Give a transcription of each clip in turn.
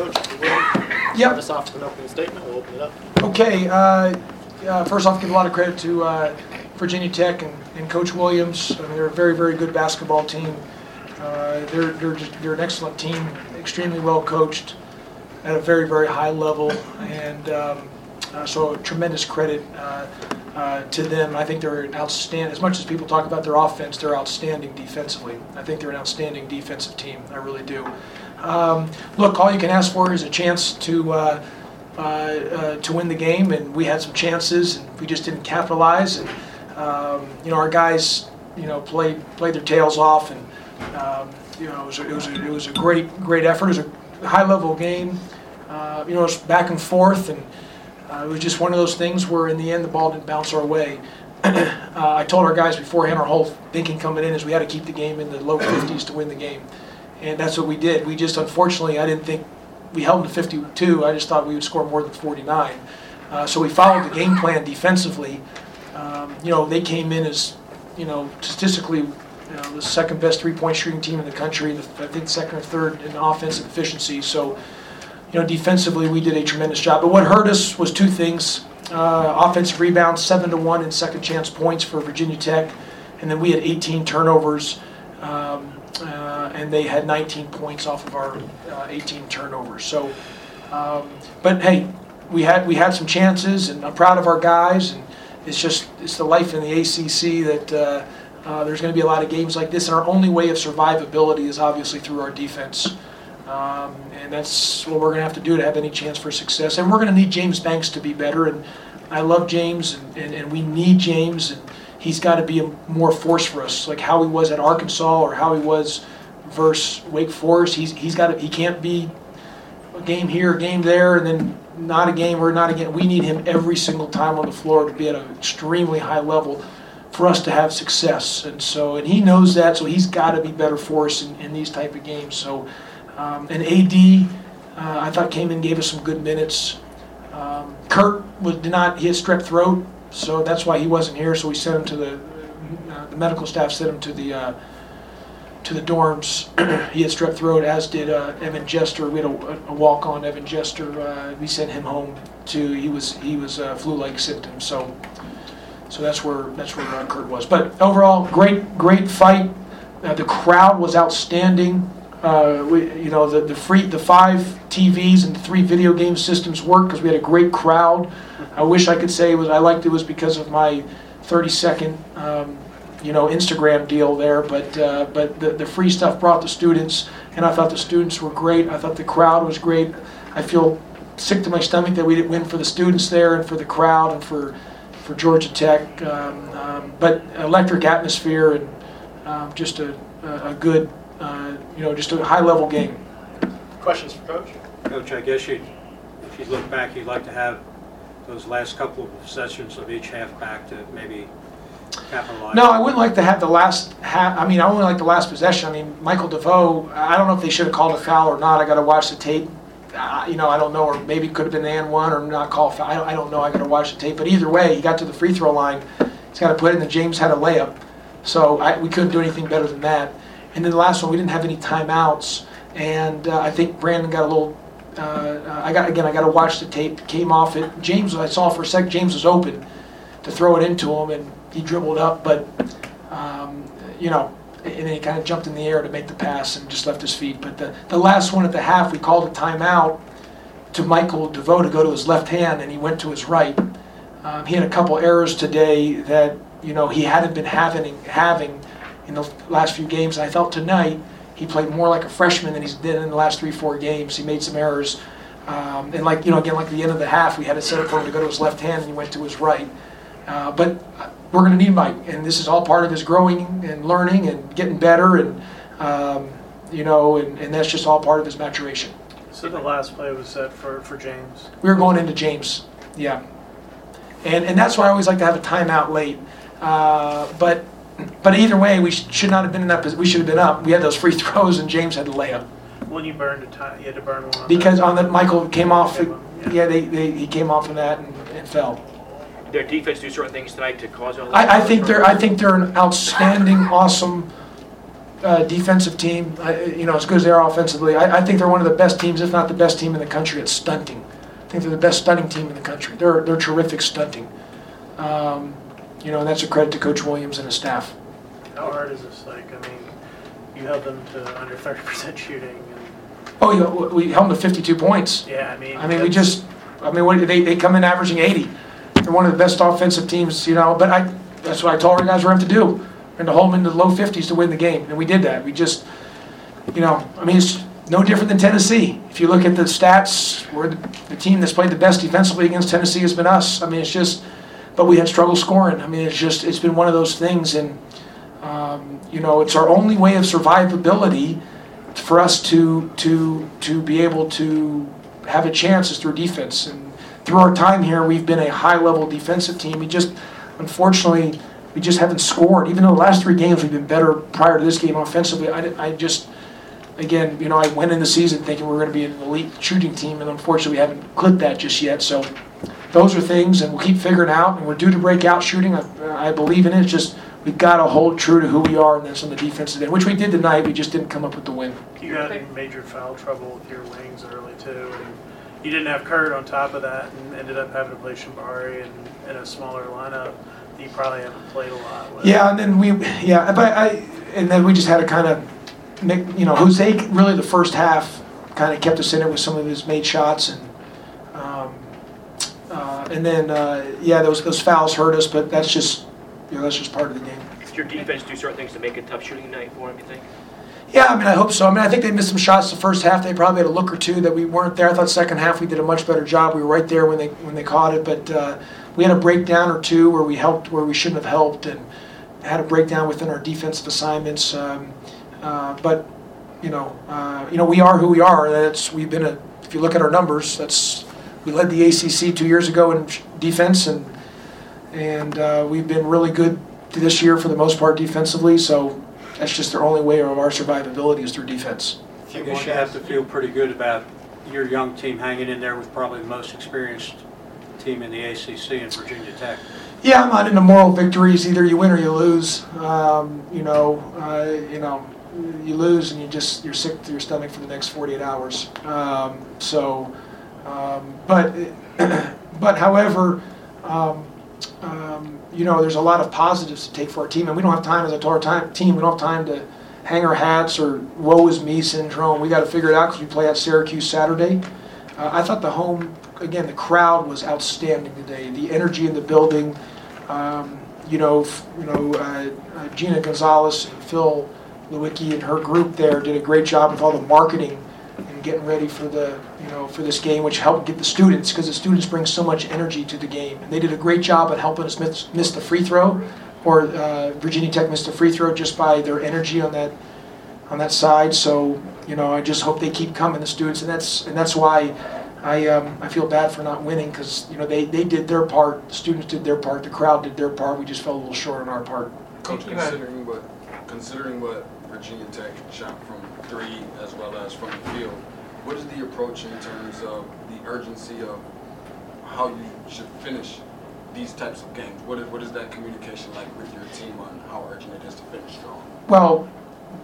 Coach, if you will, Yep. us off with an opening statement, we'll open it up. Okay, uh, uh, first off, give a lot of credit to uh, Virginia Tech and and Coach Williams. I mean, They're a very, very good basketball team. Uh, They're they're just- they're an excellent team, extremely well coached at a very, very high level, and um, uh, so tremendous credit uh, uh, to them. I think they're an outstanding, as much as people talk about their offense, they're outstanding defensively. I think they're an outstanding defensive team, I really do. Um, Look, all you can ask for is a chance to uh, uh, uh, to win the game, and we had some chances, and we just didn't capitalize. And um, you know, our guys, you know, played played their tails off, and um, you know, it was a, it was a, it was a great great effort. It was a high level game. Uh, you know, it was back and forth, and uh, it was just one of those things where, in the end, the ball didn't bounce our way. uh, I told our guys beforehand, our whole thinking coming in is we had to keep the game in the low 50s to win the game, and that's what we did. We just, unfortunately, I didn't think we held them to 52. I just thought we would score more than 49. Uh, so we followed the game plan defensively. Um, you know, they came in as, you know, statistically, you know, the second best three-point shooting team in the country. The, I think second or third in offensive efficiency. So, you know, defensively we did a tremendous job. But what hurt us was two things: uh, offensive rebounds, seven to one, and second chance points for Virginia Tech, and then we had 18 turnovers. Um, uh, and they had 19 points off of our uh, 18 turnovers. So, um, but hey, we had we had some chances, and I'm proud of our guys. And it's just it's the life in the ACC that uh, uh, there's going to be a lot of games like this, and our only way of survivability is obviously through our defense. Um, and that's what we're going to have to do to have any chance for success. And we're going to need James Banks to be better. And I love James, and, and, and we need James. And he's got to be a more force for us, like how he was at Arkansas or how he was versus Wake Forest. He's he's got he can't be a game here, a game there, and then not a game or not a game. We need him every single time on the floor to be at an extremely high level for us to have success. And so, and he knows that, so he's got to be better for us in, in these type of games. So, um, and AD, uh, I thought came in, gave us some good minutes. Um, Kurt was did not he had strep throat, so that's why he wasn't here. So we sent him to the uh, the medical staff sent him to the uh, to the dorms. he had strep throat, as did uh, Evan Jester. We had a, a walk on Evan Jester. Uh, we sent him home to He was he was uh, flu-like symptoms. So so that's where that's where Kurt was. But overall, great great fight. Uh, the crowd was outstanding. Uh, we, you know, the, the free, the five TVs and three video game systems worked because we had a great crowd. I wish I could say it was, I liked it was because of my 30 second, um, you know, Instagram deal there, but, uh, but the, the free stuff brought the students, and I thought the students were great. I thought the crowd was great. I feel sick to my stomach that we didn't win for the students there and for the crowd and for, for Georgia Tech. Um, um, but electric atmosphere and um, just a a good, uh, you know, just a high level game. Questions for Coach? Coach, I guess you, if you look back, you'd like to have those last couple of sessions of each half back to maybe capitalize. No, I wouldn't like to have the last half. I mean, I only like the last possession. I mean, Michael DeVoe. I don't know if they should have called a foul or not. I got to watch the tape. Uh, you know, I don't know, or maybe it could have been an and one or not call foul. I don't, I don't know. I got to watch the tape. But either way, he got to the free throw line. He's got to put it in. The James had a layup, so I, we couldn't do anything better than that. And then the last one, we didn't have any timeouts, and uh, I think Brandon got a little. Uh, uh, I got again. I got to watch the tape. Came off it. James, I saw for a sec. James was open to throw it into him, and he dribbled up, but um, you know, and then he kind of jumped in the air to make the pass and just left his feet. But the, the last one at the half, we called a timeout to Michael DeVoe to go to his left hand, and he went to his right. Um, he had a couple errors today that you know he hadn't been having having in the last few games. And I felt tonight he played more like a freshman than he's did in the last three four games. He made some errors, um, and like you know again like the end of the half, we had it set up for him to go to his left hand, and he went to his right. Uh, but we're going to need Mike, and this is all part of his growing and learning and getting better, and um, you know, and, and that's just all part of his maturation. So the last play was set for, for James. We were going into James, yeah, and and that's why I always like to have a timeout late. Uh, but but either way, we should not have been in that. posi- We should have been up. We had those free throws, and James had the layup When you burned a time, you had to burn one. on because that. on that, Michael came off. Yeah. Yeah, they, they he came off of that and, and fell. Their defense do certain things tonight to cause all that? I, I think they're I think they're an outstanding, awesome uh, defensive team, I- you know, as good as they are offensively. I, I think they're one of the best teams, if not the best team in the country at stunting. I think they're the best stunting team in the country. They're, they're terrific stunting. Um, You know, and that's a credit to Coach Williams and his staff. How hard is this? Like, I mean, you held them to under thirty percent shooting and, Oh, yeah, we we held them to 52 points. yeah, I mean. I mean, we just, I mean, what, they, they come in averaging 80. They're one of the best offensive teams, you know, but I, that's what I told our guys we're going to do. And to hold them in the low 50s to win the game, and we did that. We just, you know, I mean, it's no different than Tennessee. If you look at the stats, we're the, the team that's played the best defensively against Tennessee has been us. I mean, it's just, but we had struggle scoring. I mean, it's just, it's been one of those things, and, um, you know, it's our only way of survivability for us to to to be able to have a chance is through defense. And through our time here, we've been a high-level defensive team. We just, unfortunately, we just haven't scored. Even though the last three games we've been better prior to this game offensively, I, I just, again, you know, I went in the season thinking we were going to be an elite shooting team, and unfortunately, we haven't clipped that just yet. So those are things, and we'll keep figuring out. And we're due to break out shooting. I, I believe in it. It's just we've got to hold true to who we are, and that's on the defensive end, which we did tonight. We just didn't come up with the win. You got in major foul trouble with your wings early too, and you didn't have Kurt on top of that, and ended up having to play Shembari in, in a smaller lineup. You probably haven't played a lot with. Yeah, and then we, yeah, but I, and then we just had to kind of, make you know, Jose really the first half kind of kept us in it with some of his made shots and, and then uh, yeah, those those fouls hurt us, but that's just, you know, that's just part of the game. Does your defense do certain things to make it tough shooting night for him, you think? Yeah, I mean, I hope so. I mean, I think they missed some shots the first half. They probably had a look or two that we weren't there. I thought second half we did a much better job. We were right there when they when they caught it, but uh, we had a breakdown or two where we helped where we shouldn't have helped, and had a breakdown within our defensive assignments. Um, uh, but you know, uh, you know, we are who we are. That's we've been a. If you look at our numbers, that's we led the ACC two years ago in defense, and and uh, we've been really good this year for the most part defensively. So that's just the only way of our survivability is through defense. I guess you have to feel pretty good about your young team hanging in there with probably the most experienced team in the ACC and Virginia Tech. Yeah, I'm not into moral victories. Either you win or you lose. Um, you know, uh, you know, you lose and you just you're sick to your stomach for the next 48 hours. Um, so, um, but but however, um, um, you know, there's a lot of positives to take for our team, and we don't have time as a told our time, team. We don't have time to hang our hats or woe is me syndrome. We got to figure it out because we play at Syracuse Saturday. Uh, I thought the home, again, the crowd was outstanding today. The energy in the building, um, you know, f- you know, uh, uh, Gina Gonzalez and Phil Lewicki and her group there did a great job with all the marketing and getting ready for the, you know, for this game, which helped get the students because the students bring so much energy to the game, and they did a great job at helping us miss, miss the free throw, or uh, Virginia Tech missed the free throw just by their energy on that on that side. So you know, I just hope they keep coming, the students, and that's and that's why I um, I feel bad for not winning because you know they they did their part, the students did their part, the crowd did their part. We just fell a little short on our part. Coach, considering what, considering what Virginia Tech shot from three as well as from the field, what is the approach in terms of the urgency of how you should finish these types of games? What is, what is that communication like with your team on how urgent it is to finish strong? Well,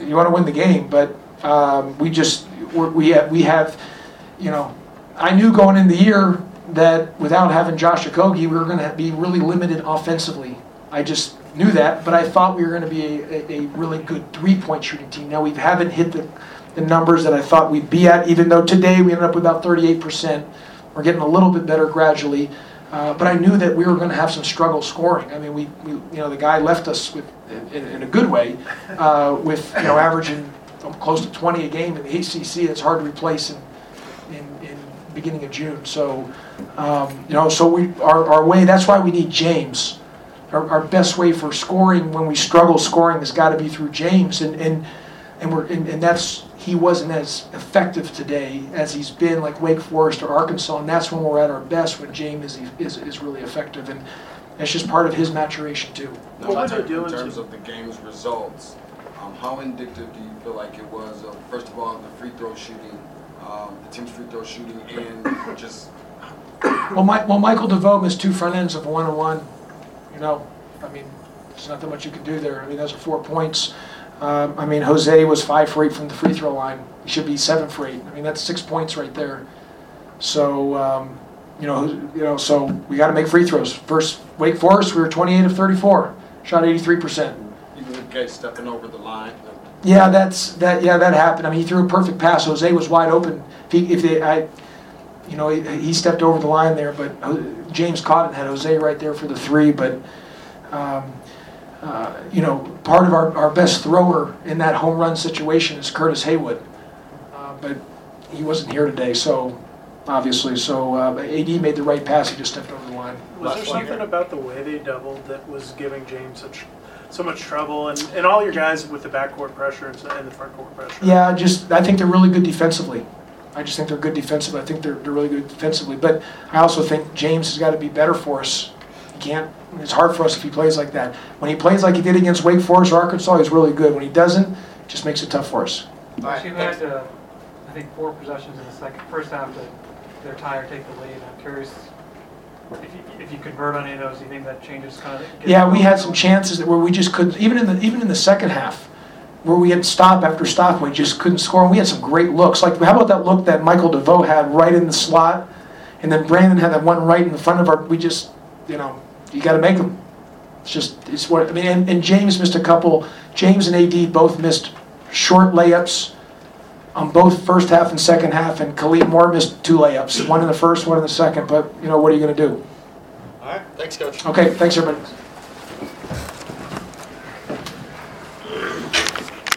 you want to win the game, but um, we just we have, we have, you know, I knew going in the year that without having Josh Okogie, we were going to be really limited offensively. I just knew that, but I thought we were going to be a, a, a really good three-point shooting team. Now we haven't hit the, the numbers that I thought we'd be at, even though today we ended up with about 38%. We're getting a little bit better gradually. Uh, but I knew that we were going to have some struggle scoring. I mean, we, we you know, the guy left us with, in, in a good way, uh, with you know averaging close to 20 a game in the ACC. It's hard to replace in, in, in beginning of June. So, um, you know, so we our, our way. That's why we need James. Our, our best way for scoring when we struggle scoring has got to be through James, and and and we're and, and that's he wasn't as effective today as he's been like Wake Forest or Arkansas, and that's when we're at our best when James is is, is really effective, and that's just part of his maturation too. Now, What in would you In in terms ter- of the game's results, um, how indicative do you feel like it was of, first of all, the free throw shooting, um, the team's free throw shooting, and just Well, my, well, Michael DeVoe missed two front ends of one and one. You know, I mean, there's not that much you can do there. I mean, those are four points. Um, I mean, Jose was five for eight from the free throw line. He should be seven for eight. I mean, that's six points right there. So, um, you know, you know, so we got to make free throws. First, Wake Forest, we were 28 of 34, shot 83%. Even with guys stepping over the line, Yeah, that's that. Yeah, that happened. I mean, he threw a perfect pass. Jose was wide open. If, he, if they, I, you know, he, he stepped over the line there, but James caught it and had Jose right there for the three. But, um, uh, you know, part of our, our best thrower in that home run situation is Curtis Haywood, uh, but he wasn't here today, so obviously, so uh, AD made the right pass. He just stepped over the line. Was there Last one. something about the way they doubled that was giving James such so much trouble, and, and all your guys with the backcourt pressure and, and the front court pressure? Yeah, just I think they're really good defensively. I just think they're good defensively. I think they're, they're really good defensively. But I also think James has got to be better for us. He can't. It's hard for us if he plays like that. When he plays like he did against Wake Forest or Arkansas, he's really good. When he doesn't, it just makes it tough for us. All right, You've had, uh, I think, four possessions in the second, first half that they're tired, take the lead. I'm curious if you, if you convert on any of those, do you think that changes kind of? Yeah, we had some chances that where we just couldn't. Even in the even in the second half, where we had stop after stop, we just couldn't score. And we had some great looks. Like how about that look that Michael DeVoe had right in the slot, and then Brandon had that one right in the front of our. We just, you know, you got to make them. It's just it's what I mean. And, and James missed a couple. James and AD both missed short layups on both first half and second half, and Khalid Moore missed two layups, one in the first, one in the second. But you know what are you going to do? All right, thanks, Coach. Okay, thanks everybody.